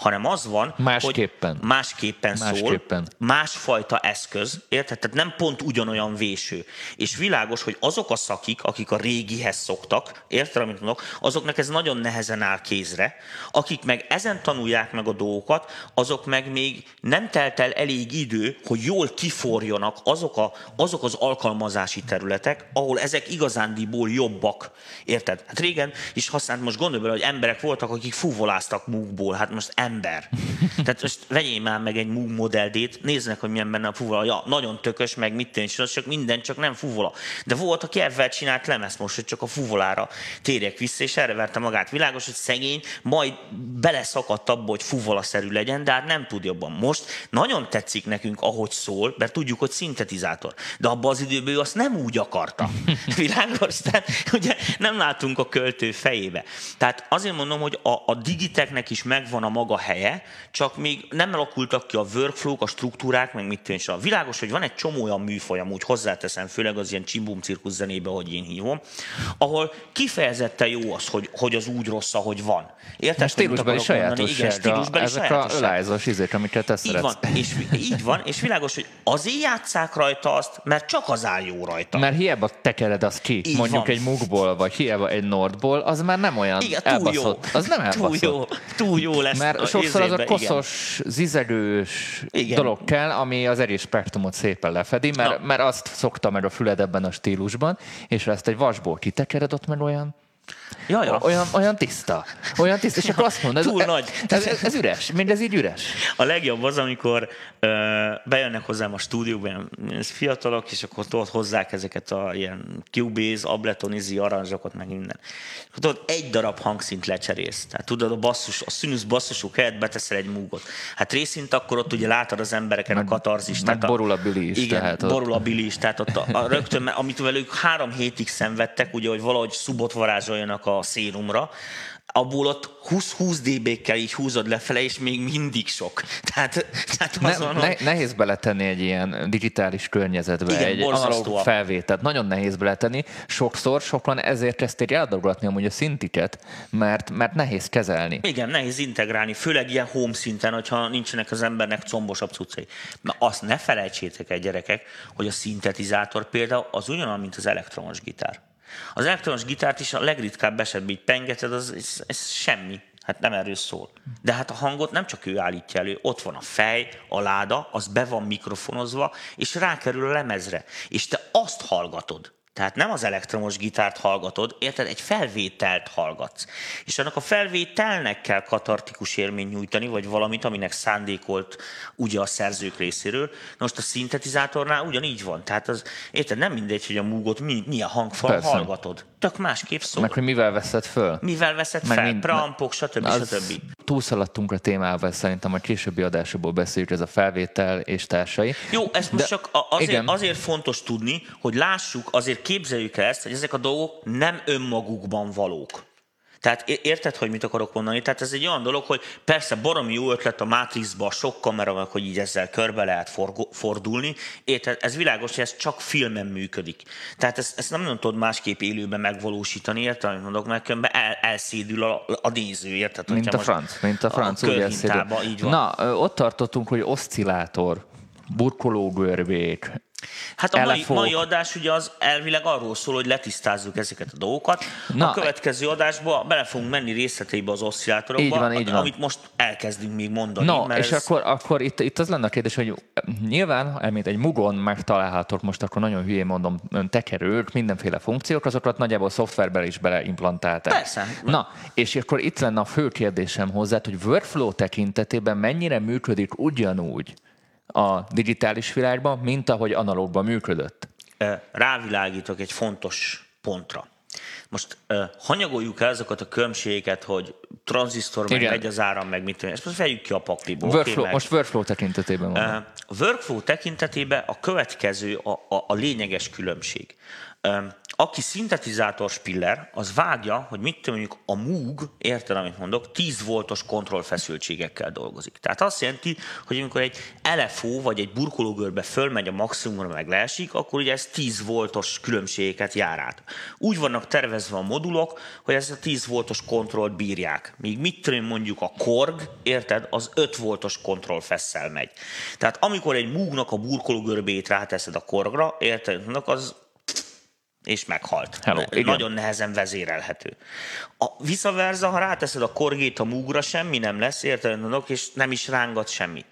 hanem az van, másképpen. hogy másképpen, másképpen szól, másfajta eszköz, érted? Tehát nem pont ugyanolyan véső. És világos, hogy azok a szakik, akik a régihez szoktak, érted, amit mondok, azoknak ez nagyon nehezen áll kézre, akik meg ezen tanulják meg a dolgokat, azok meg még nem telt el elég idő, hogy jól kiforjanak azok, a, azok az alkalmazási területek, ahol ezek igazándiból jobbak. Érted? Hát régen is használt, most gondolj bele, hogy emberek voltak, akik fuvoláztak múkból. Hát most ember. Tehát most vegyél már meg egy Moog Model D-t, néznek, hogy milyen benne a fuvola. Ja, nagyon tökös, meg mit tűnik, csak minden, csak nem fuvola. De volt, aki ebben csinált lemez most, hogy csak a fuvolára térjek vissza, és erre verte magát. Világos, hogy szegény, majd beleszakadt abba, hogy fuvola-szerű legyen, de hát nem tud jobban. Most nagyon tetszik nekünk, ahogy szól, mert tudjuk, hogy szintetizátor. De abban az időben ő azt nem úgy akarta. Világos? Tehát ugye nem látunk a költő fejébe. Tehát azért mondom, hogy a, a digiteknek is megvan a maga helye, csak még nem alakultak ki a workflow a struktúrák, meg mit tűncs. Világos, hogy van egy csomó olyan műfaj, amúgy hozzáteszem, főleg az ilyen csimbum cirkusz zenébe, hogy én hívom, ahol kifejezetten jó az, hogy, hogy az úgy rossz, ahogy van. Érted? Stílusban is sajátos. Igen, stílusban is a ölázós izék, amiket te így van, és, így van, és világos, hogy azért játszák rajta azt, mert csak az áll jó rajta. Mert hiába tekered azt ki, így mondjuk van. egy mugból, vagy hiába egy nordból, az már nem olyan Igen, túl elbaszott. Jó. Az nem elbaszott. Túl jó, túl jó lesz. Mert sokszor az a koszos, igen. zizegős igen. dolog kell, ami az erős spektrumot szépen lefedi, mert, mert azt szokta meg a füled ebben a stílusban, és ezt egy vasból kitekered, ott meg olyan Ja, ja. Olyan, olyan tiszta. Olyan tiszta, és akkor azt mondod, Túl ez, nagy. Ez, ez, ez, üres, mindez így üres. A legjobb az, amikor ö, bejönnek hozzám a stúdióba, ilyen fiatalok, és akkor ott hozzák ezeket a ilyen Cubase, Ableton, Easy aranzsokat, meg minden. Akkor tudod, egy darab hangszint lecserélsz. Tehát tudod, a basszus, a színűsz basszusok helyett beteszel egy múgot. Hát részint akkor ott ugye látod az embereken meg, a katarzist. Meg borul a bili is. Igen, tehát borul a bili is. Tehát ott a, a rögtön, amit ők három hétig szenvedtek, ugye, hogy valahogy szubot varázsoljon kapcsoljanak a szérumra, abból ott 20-20 dB-kkel így húzod lefele, és még mindig sok. Tehát, tehát az ne, ne, nehéz beletenni egy ilyen digitális környezetbe, Igen, egy analóg felvételt. Nagyon nehéz beletenni. Sokszor sokan ezért kezdték eldagatni amúgy a szintiket, mert, mert nehéz kezelni. Igen, nehéz integrálni, főleg ilyen home szinten, hogyha nincsenek az embernek combosabb cuccai. Na azt ne felejtsétek el, gyerekek, hogy a szintetizátor például az ugyanolyan, mint az elektromos gitár. Az elektronos gitárt is a legritkább esetben így pengeted, az, ez, ez semmi. Hát nem erről szól. De hát a hangot nem csak ő állítja elő, ott van a fej, a láda, az be van mikrofonozva, és rákerül a lemezre. És te azt hallgatod. Tehát nem az elektromos gitárt hallgatod, érted? Egy felvételt hallgatsz. És annak a felvételnek kell katartikus élmény nyújtani, vagy valamit, aminek szándékolt ugye a szerzők részéről. Most a szintetizátornál ugyanígy van. Tehát az, érted, nem mindegy, hogy a múgot mi, milyen hangfal Persze. hallgatod. Tök másképp szól. Meg hogy mivel veszed föl? Mivel veszed Meg fel, mind, prampok, stb. stb. Túlszaladtunk a témával, szerintem a későbbi adásokból beszéljük, ez a felvétel és társai. Jó, ezt most De, csak azért, azért fontos tudni, hogy lássuk, azért képzeljük el ezt, hogy ezek a dolgok nem önmagukban valók. Tehát érted, hogy mit akarok mondani? Tehát ez egy olyan dolog, hogy persze baromi jó ötlet a Matrixba a sok kamera, hogy így ezzel körbe lehet fordulni. Érted? Ez világos, hogy ez csak filmen működik. Tehát ezt, ezt nem, nem tudod másképp élőben megvalósítani, érted, amit mondok, mert el, elszédül a, a néző, érted? Mint a franc, mint a franc, a úgy így van. Na, ott tartottunk, hogy oszcillátor, burkológörbék, Hát a mai, mai adás ugye az elvileg arról szól, hogy letisztázzuk ezeket a dolgokat. Na, a következő adásban bele fogunk menni részleteibe az oszcillátorokba, így van, így van. amit most elkezdünk még mondani. No, mert és ez... akkor, akkor itt, itt az lenne a kérdés, hogy nyilván, mint egy mugon megtalálhatok, most akkor nagyon hülyén mondom, tekerők, mindenféle funkciók, azokat nagyjából szoftverben is beleimplantálták. Persze. Na, és akkor itt lenne a fő kérdésem hozzá, hogy workflow tekintetében mennyire működik ugyanúgy, a digitális világban, mint ahogy analógban működött. Rávilágítok egy fontos pontra. Most uh, hanyagoljuk el azokat a különbségeket, hogy tranzisztor, meg megy az áram, meg mit tudom, ezt most vegyük ki a pakliból. Workflow, okay, most workflow tekintetében van. Uh, workflow tekintetében a következő a, a, a lényeges különbség aki szintetizátor spiller, az vágja, hogy mit mondjuk a Moog, érted, amit mondok, 10 voltos kontrollfeszültségekkel dolgozik. Tehát azt jelenti, hogy amikor egy LFO vagy egy burkológörbe fölmegy a maximumra, meg leesik, akkor ugye ez 10 voltos különbségeket jár át. Úgy vannak tervezve a modulok, hogy ezt a 10 voltos kontrollt bírják. Míg mit tudom mondjuk a Korg, érted, az 5 voltos kontrollfesszel megy. Tehát amikor egy Moognak a burkológörbét ráteszed a Korgra, érted, az és meghalt. Hello, igen. Nagyon nehezen vezérelhető. A visszaverza, ha ráteszed a korgét a múgra, semmi nem lesz, érted? És nem is rángat semmit.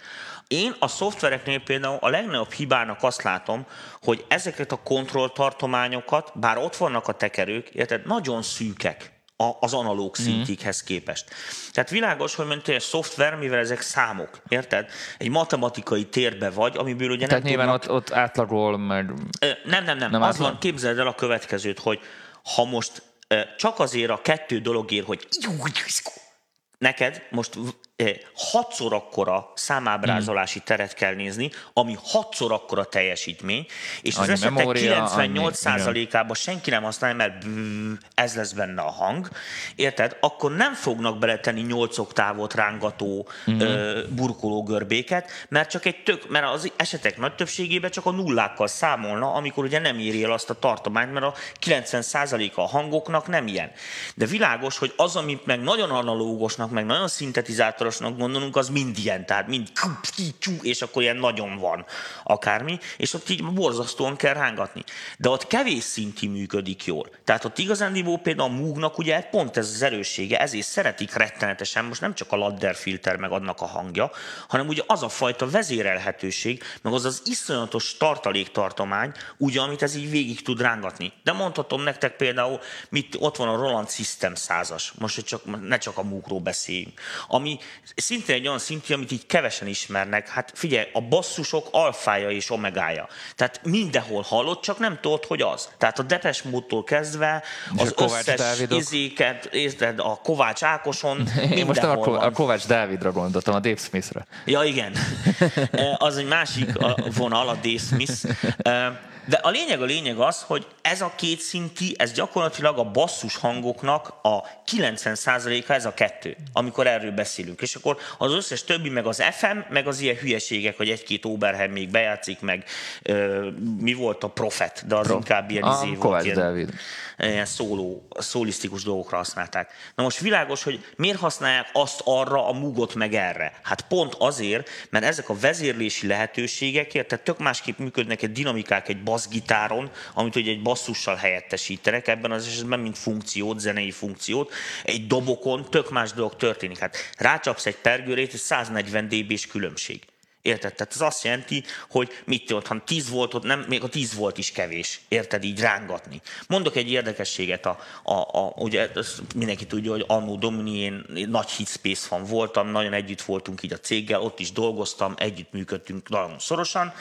Én a szoftvereknél például a legnagyobb hibának azt látom, hogy ezeket a kontrolltartományokat, bár ott vannak a tekerők, érted, nagyon szűkek az analóg mhm. szintikhez képest. Tehát világos, hogy mint egy szoftver, mivel ezek számok, érted? Egy matematikai térbe vagy, amiből ugye Tehát nem nyilván tudnak... ott, ott átlagol, meg... Nem, nem, nem. nem az van, képzeld el a következőt, hogy ha most csak azért a kettő dologért, hogy neked most hatszor akkora számábrázolási teret kell nézni, ami hatszor akkora teljesítmény, és az esetek 98%-ában senki nem használja, mert ez lesz benne a hang, érted? Akkor nem fognak beletenni 8 oktávot rángató mm. ö, burkológörbéket, mert csak egy tök, mert az esetek nagy többségében csak a nullákkal számolna, amikor ugye nem éri el azt a tartományt, mert a 90%-a a hangoknak nem ilyen. De világos, hogy az, amit meg nagyon analógosnak, meg nagyon szintetizátor hangszórosnak gondolunk, az mind ilyen, tehát mind és akkor ilyen nagyon van akármi, és ott így borzasztóan kell rángatni. De ott kevés szinti működik jól. Tehát ott igazándiból például a Moognak ugye pont ez az erőssége, ezért szeretik rettenetesen, most nem csak a ladder filter meg adnak a hangja, hanem ugye az a fajta vezérelhetőség, meg az az iszonyatos tartaléktartomány, ugye, amit ez így végig tud rángatni. De mondhatom nektek például, mit, ott van a Roland System százas, most hogy csak, ne csak a Moogról beszéljünk, ami szintén egy olyan szintű, amit így kevesen ismernek. Hát figyelj, a basszusok alfája és omegája. Tehát mindenhol hallott, csak nem tudod, hogy az. Tehát a Depes módtól kezdve az összes izéket, érted, a Kovács Ákoson, Én most a, van. a Kovács Dávidra gondoltam, a Dave Smithre. Ja, igen. az egy másik vonal, a Dave Smith. De a lényeg a lényeg az, hogy ez a két szinti, ez gyakorlatilag a basszus hangoknak a 90%-a ez a kettő, amikor erről beszélünk. És akkor az összes többi, meg az FM, meg az ilyen hülyeségek, hogy egy-két Oberheim még bejátszik, meg ö, mi volt a Profet, de az Pro. inkább ilyen izé volt. Ilyen, David. ilyen szóló, szólisztikus dolgokra használták. Na most világos, hogy miért használják azt arra, a mugot meg erre? Hát pont azért, mert ezek a vezérlési lehetőségek, tehát tök másképp működnek egy dinamikák egy basszgitáron, amit ugye egy basszussal helyettesítenek, ebben az esetben, mint funkciót, zenei funkciót, egy dobokon tök más dolog történik. Hát rácsapsz egy pergőrét, és 140 dB-s különbség. Érted? Tehát ez azt jelenti, hogy mit tudod, ha 10 voltot, nem, még a 10 volt is kevés. Érted? Így rángatni. Mondok egy érdekességet. A, a, a, ugye mindenki tudja, hogy Anno Domini, én nagy hitspace fan voltam, nagyon együtt voltunk így a céggel, ott is dolgoztam, együtt működtünk nagyon szorosan,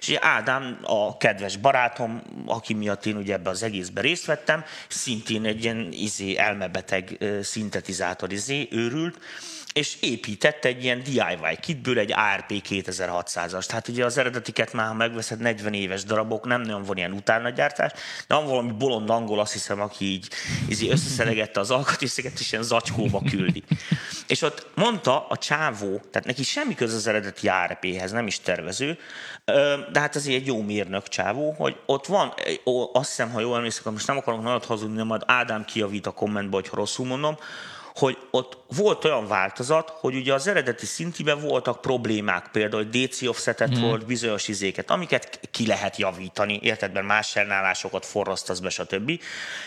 és Ádám, a kedves barátom, aki miatt én ugye ebbe az egészbe részt vettem, szintén egy ilyen izé, elmebeteg szintetizátor izé, őrült, és épített egy ilyen DIY kitből egy ARP 2600-as. Tehát ugye az eredetiket már, ha megveszed 40 éves darabok, nem nagyon van ilyen utánagyártás, de van valami bolond angol, azt hiszem, aki így, így összeszelegette az alkatrészeket, és ilyen zacskóba küldi. és ott mondta a csávó, tehát neki semmi köze az eredeti ARP-hez, nem is tervező, de hát azért egy jó mérnök csávó, hogy ott van, azt hiszem, ha jól emlékszem, most nem akarok nagyot hazudni, majd Ádám kijavít a kommentbe, hogy rosszul mondom, hogy ott volt olyan változat, hogy ugye az eredeti szintiben voltak problémák, például hogy DC offsetet hmm. volt bizonyos izéket, amiket ki lehet javítani, érted, mert más ellenállásokat forrasztasz be, stb.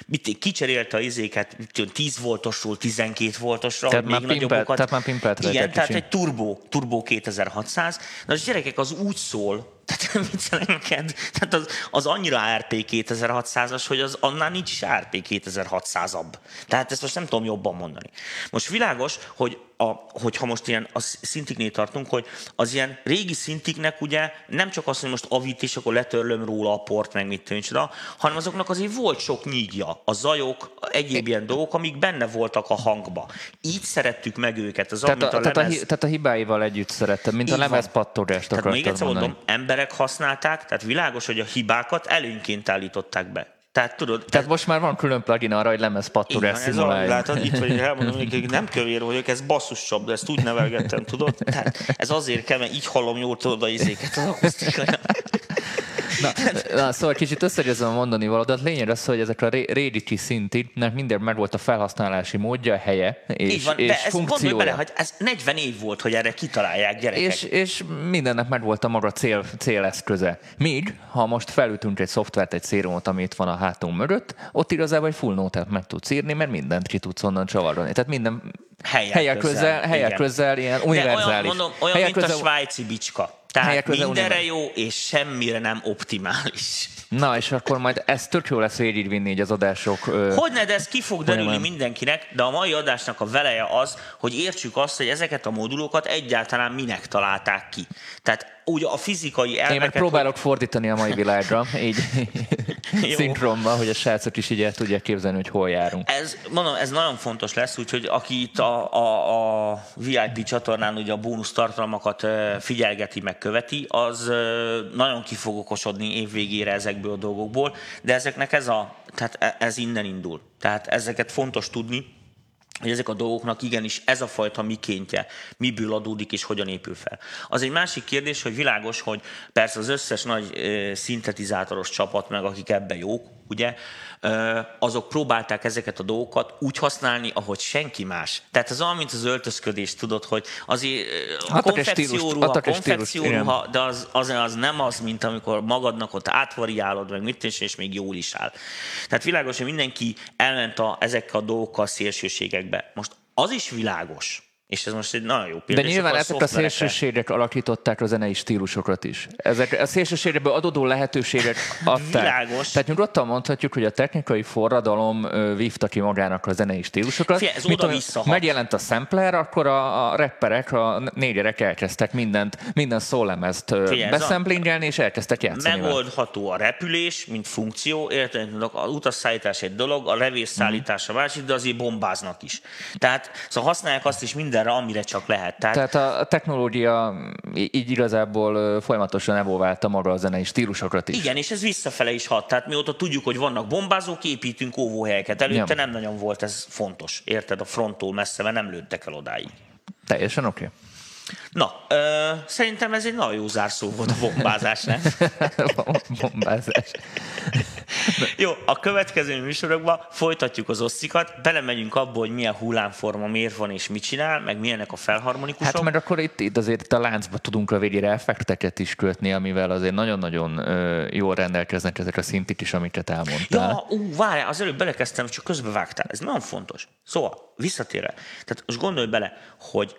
Mit, kicserélte a izéket 10 voltosról 12 voltosra, tehát még nagyobbokat. Tehát már pimpelt Igen, tehát egy turbo, turbo 2600. Na, az gyerekek az úgy szól, tehát viccelek neked, tehát az, az annyira RP 2600-as, hogy az annál nincs is RP 2600-abb. Tehát ezt most nem tudom jobban mondani. Most világos, hogy a, hogyha most ilyen a szintiknél tartunk, hogy az ilyen régi szintiknek ugye nem csak az, hogy most avít és akkor letörlöm róla a port, meg mit tűncsa, hanem azoknak azért volt sok nyígja, a zajok, egyéb ilyen dolgok, amik benne voltak a hangba. Így szerettük meg őket. Az, tehát, a, a, lemez... tehát, a, tehát a hibáival együtt szerettem, mint Így a lemez pattodást Tehát még egyszer mondom, emberek használták, tehát világos, hogy a hibákat előnyként állították be. Tehát tudod... Tehát ez... most már van külön plugin arra, hogy lemez pattórás szimulálja. Látod, itt vagy, elmondom, hogy nem kövér vagyok, ez basszus de ezt úgy nevelgettem, tudod? Tehát ez azért kell, mert így hallom jól tudod a izéket az akusztikai. Na, na, szóval kicsit összegyezem a mondani valadat. Lényeg az, hogy ezek a Rédicsi szintinek minden meg volt a felhasználási módja, helye és, Így van, és de funkciója. Bele, hogy ez 40 év volt, hogy erre kitalálják gyerekek. És, és mindennek meg volt a maga cél, céleszköze. Míg, ha most felütünk egy szoftvert, egy szérumot, ami itt van a hátunk mögött, ott igazából egy full note meg tudsz írni, mert mindent ki tudsz onnan csavarolni. Tehát minden helyek közel, közel, helyek közel ilyen univerzális. De olyan, mondom, olyan, mint közel... a svájci bicska. Tehát mindenre jó, és semmire nem optimális. Na, és akkor majd ez tök jó lesz végigvinni így az adások. Hogyne, de ez ki fog derülni mindenkinek, de a mai adásnak a veleje az, hogy értsük azt, hogy ezeket a modulokat egyáltalán minek találták ki. Tehát úgy a fizikai elmeket... Én meg próbálok hogy... fordítani a mai világra, így szinkronban, hogy a srácok is így el tudják képzelni, hogy hol járunk. Ez, mondom, ez nagyon fontos lesz, úgyhogy aki itt a, a, a VIP csatornán ugye a bónusz tartalmakat figyelgeti, meg követi, az nagyon ki fog okosodni évvégére ezekből a dolgokból, de ezeknek ez a, tehát e, ez innen indul. Tehát ezeket fontos tudni, hogy ezek a dolgoknak igenis ez a fajta mikéntje, miből adódik és hogyan épül fel. Az egy másik kérdés, hogy világos, hogy persze az összes nagy szintetizátoros csapat, meg akik ebbe jók, ugye, azok próbálták ezeket a dolgokat úgy használni, ahogy senki más. Tehát az olyan, mint az öltözködés, tudod, hogy azért konfekcióruha, konfekcióruha, de az, az, az, nem az, mint amikor magadnak ott átvariálod, meg mit és még jól is áll. Tehát világos, hogy mindenki elment a, ezekkel a dolgokkal a szélsőségekbe. Most az is világos, és ez most egy nagyon jó példa. De nyilván a ezek a szélsőségek alakították a zenei stílusokat is. Ezek a szélsőségekből adódó lehetőségek adták. Világos. Tehát nyugodtan mondhatjuk, hogy a technikai forradalom vívta ki magának a zenei stílusokat. Fie, ez Mit oda megjelent a sampler, akkor a, a rapperek, a négyerek elkezdtek mindent, minden szólemezt beszemplingelni, és elkezdtek játszani. Megoldható a repülés, mint funkció, érted? Az utasszállítás egy dolog, a levésszállítás a másik, de azért bombáznak is. Tehát szóval használják azt is minden mindenre, amire csak lehet. Tehát, Tehát a technológia így igazából folyamatosan evolválta maga a zenei stílusokat is. Igen, és ez visszafele is hat. Tehát mióta tudjuk, hogy vannak bombázók, építünk óvóhelyeket. Előtte ja. nem nagyon volt ez fontos. Érted? A fronttól messze, mert nem lőttek el odáig. Teljesen oké. Okay. Na, ö, szerintem ez egy nagyon jó zárszó volt a bombázás, nem? bombázás. jó, a következő műsorokban folytatjuk az osszikat, belemegyünk abba, hogy milyen hullámforma, miért van és mit csinál, meg milyenek a felharmonikusok. Hát mert akkor itt, itt azért itt a láncba tudunk a végére effekteket is kötni, amivel azért nagyon-nagyon jól rendelkeznek ezek a szintik is, amiket elmondtál. Ja, ú, várj, az előbb belekezdtem, csak közbevágtál. Ez nagyon fontos. Szóval, visszatérve. Tehát most gondolj bele, hogy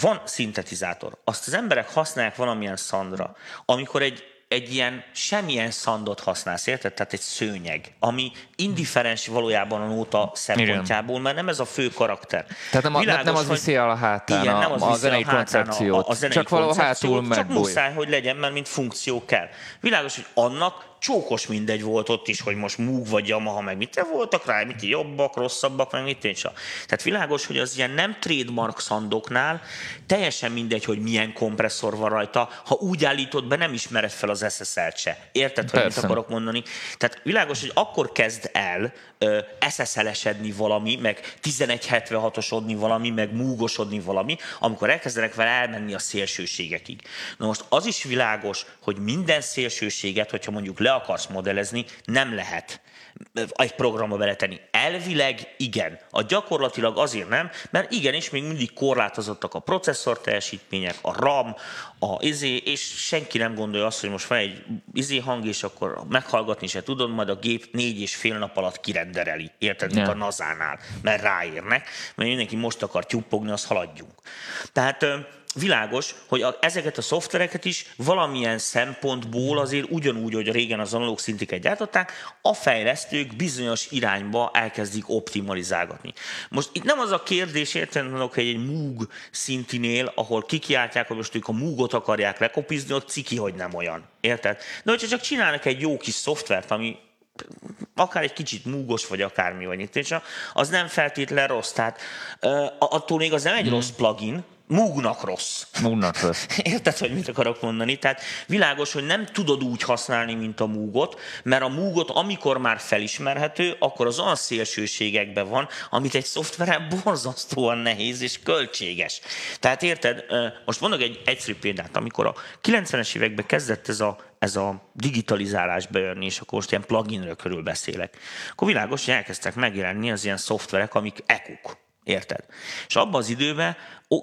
van szintetizátor, azt az emberek használják valamilyen szandra, amikor egy egy ilyen semmilyen szandot használsz, érted? Tehát egy szőnyeg, ami indiferens valójában a nóta szempontjából, mert nem ez a fő karakter. Tehát nem, Világos, nem az viszi el a hátán igen, nem az a zenei a koncepciót, a, a zenei csak valahol hátul Csak muszáj, hogy legyen, mert mint funkció kell. Világos, hogy annak csókos mindegy volt ott is, hogy most Moog vagy Yamaha, meg mit voltak rá, mit jobbak, rosszabbak, meg mit nincs. Tehát világos, hogy az ilyen nem trademark szandoknál teljesen mindegy, hogy milyen kompresszor van rajta, ha úgy állítod be, nem ismered fel az SSL-t se. Érted, hogy Persze. mit akarok mondani? Tehát világos, hogy akkor kezd el SSL-esedni valami, meg 1176-osodni valami, meg múgosodni valami, amikor elkezdenek vele elmenni a szélsőségekig. Na most az is világos, hogy minden szélsőséget, hogyha mondjuk le akarsz modellezni, nem lehet egy programba beletenni. Elvileg igen. A gyakorlatilag azért nem, mert igenis még mindig korlátozottak a processzor teljesítmények, a RAM, a izé, és senki nem gondolja azt, hogy most van egy izé hang, és akkor meghallgatni se tudod, majd a gép négy és fél nap alatt kirendereli. Érted, mint a nazánál, mert ráérnek, mert mindenki most akar tyúppogni, azt haladjunk. Tehát világos, hogy a, ezeket a szoftvereket is valamilyen szempontból azért ugyanúgy, hogy régen az analóg szintiket gyártották, a fejlesztők bizonyos irányba elkezdik optimalizálgatni. Most itt nem az a kérdés, értem, hogy egy Moog szintinél, ahol kikiáltják, hogy most ők a Moogot akarják lekopizni, ott ciki, hogy nem olyan. Érted? De hogyha csak csinálnak egy jó kis szoftvert, ami akár egy kicsit múgos, vagy akármi, vagy itt, az nem feltétlen rossz. Tehát attól még az nem egy hmm. rossz plugin, Múgnak rossz. Múgnak rossz. Érted, hogy mit akarok mondani? Tehát világos, hogy nem tudod úgy használni, mint a múgot, mert a múgot, amikor már felismerhető, akkor az olyan szélsőségekben van, amit egy szoftveren borzasztóan nehéz és költséges. Tehát érted, most mondok egy egyszerű példát, amikor a 90-es években kezdett ez a ez a digitalizálás bejönni, és akkor most ilyen pluginről körül beszélek, akkor világos, hogy elkezdtek megjelenni az ilyen szoftverek, amik ekuk Érted? És abban az időben,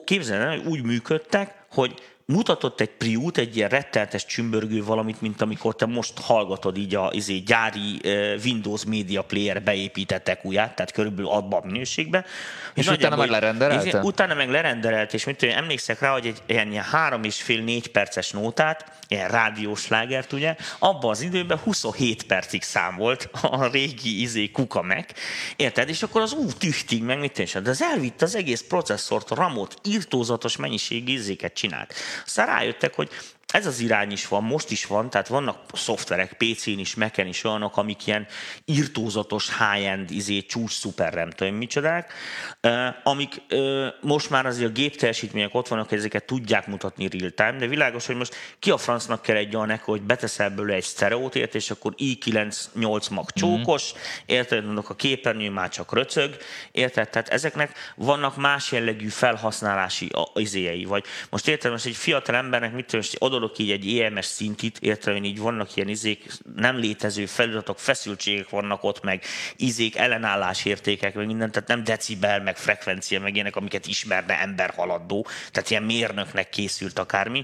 képzeld el, hogy úgy működtek, hogy mutatott egy priút, egy ilyen retteltes csümbörgő valamit, mint amikor te most hallgatod így a izé, gyári Windows Media Player beépítettek úját, tehát körülbelül abban a minőségben. És utána meg lerenderelte? Izé, utána meg lerenderelt, és mint tudom, emlékszek rá, hogy egy ilyen, ilyen három és fél, négy perces nótát, ilyen rádiós lágert, ugye, abban az időben 27 percig számolt a régi izé kukamek, érted? És akkor az ú, tüchtig, meg mit tudom, de az elvitt az egész processzort, a ramot, írtózatos mennyiségű izéket csinált. Aztán rájöttek, hogy ez az irány is van, most is van, tehát vannak szoftverek, PC-n is, Mac-en is olyanok, amik ilyen irtózatos high-end, izé, csúcs szuper nem tudom micsodák, amik most már azért a gép teljesítmények ott vannak, ezeket tudják mutatni real-time, de világos, hogy most ki a francnak kell egy olyan hogy beteszel belőle egy sztereót, ért, és akkor i9-8 mag csókos, mm. érted, mondok, a képernyő már csak röcög, érted, tehát ezeknek vannak más jellegű felhasználási izéjei, vagy most érted, most egy fiatal embernek mit tudom, gondolok így egy EMS szintit, hogy így vannak ilyen izék, nem létező feliratok, feszültségek vannak ott, meg izék, ellenállás értékek, meg minden, tehát nem decibel, meg frekvencia, meg ilyenek, amiket ismerne ember haladó, tehát ilyen mérnöknek készült akármi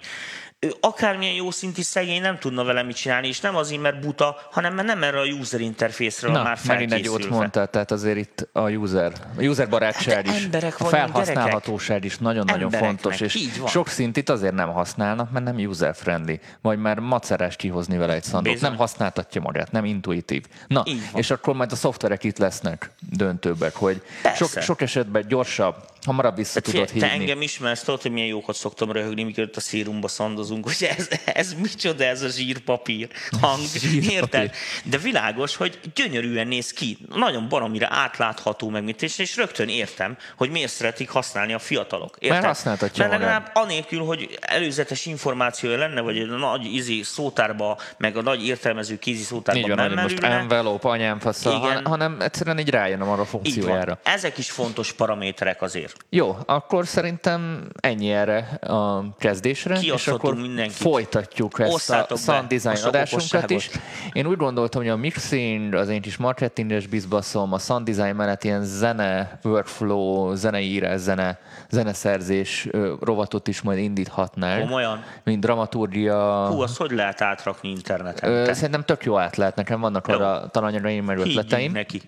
ő akármilyen jó szinti szegény nem tudna vele mit csinálni, és nem azért, mert buta, hanem mert nem erre a user interfészről Na, már felkészülve. egy jót mondtál, tehát azért itt a user, a user barátság hát is, emberek a felhasználhatóság is nagyon-nagyon fontos, és sok szintit azért nem használnak, mert nem user friendly, vagy már macerás kihozni vele egy szandot, Bizony. nem használtatja magát, nem intuitív. Na, és akkor majd a szoftverek itt lesznek döntőbbek, hogy sok, sok esetben gyorsabb, hamarabb vissza Tehát tudod hívni. Te engem ismersz, tudod, hogy milyen jókat szoktam röhögni, mikor itt a szírumba szandozunk, hogy ez, ez micsoda ez a zsírpapír hang, Zsírpapír. érted? De világos, hogy gyönyörűen néz ki, nagyon baromira átlátható meg és, és rögtön értem, hogy miért szeretik használni a fiatalok. Érted? használtatja Mert legalább anélkül, hogy előzetes információja lenne, vagy a nagy izi szótárba, meg a nagy értelmező kézi szótárba Így van, hogy most bemerülne. envelope, anyámfasza, Igen. han- hanem egyszerűen így rájön arra a funkciójára. Ezek is fontos paraméterek azért. Jó, akkor szerintem ennyi erre a kezdésre, és akkor mindenkit. folytatjuk ezt Osszátok a sound design a adásunkat is. Én úgy gondoltam, hogy a mixing, az én kis marketinges bizbaszom, a sound design mellett ilyen zene, workflow, zeneírás, zene, zeneszerzés rovatot is majd indíthatnál. Komolyan? Mint dramaturgia. Hú, azt hogy lehet átrakni interneten? Ö, Te szerintem tök jó át lehet, nekem vannak arra talanyagaim, meg ötleteim. neki.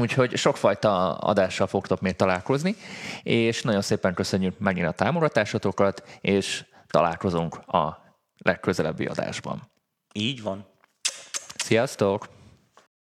Úgyhogy sokfajta adással fogtok még találkozni, és nagyon szépen köszönjük megint a támogatásotokat, és találkozunk a legközelebbi adásban. Így van. Sziasztok!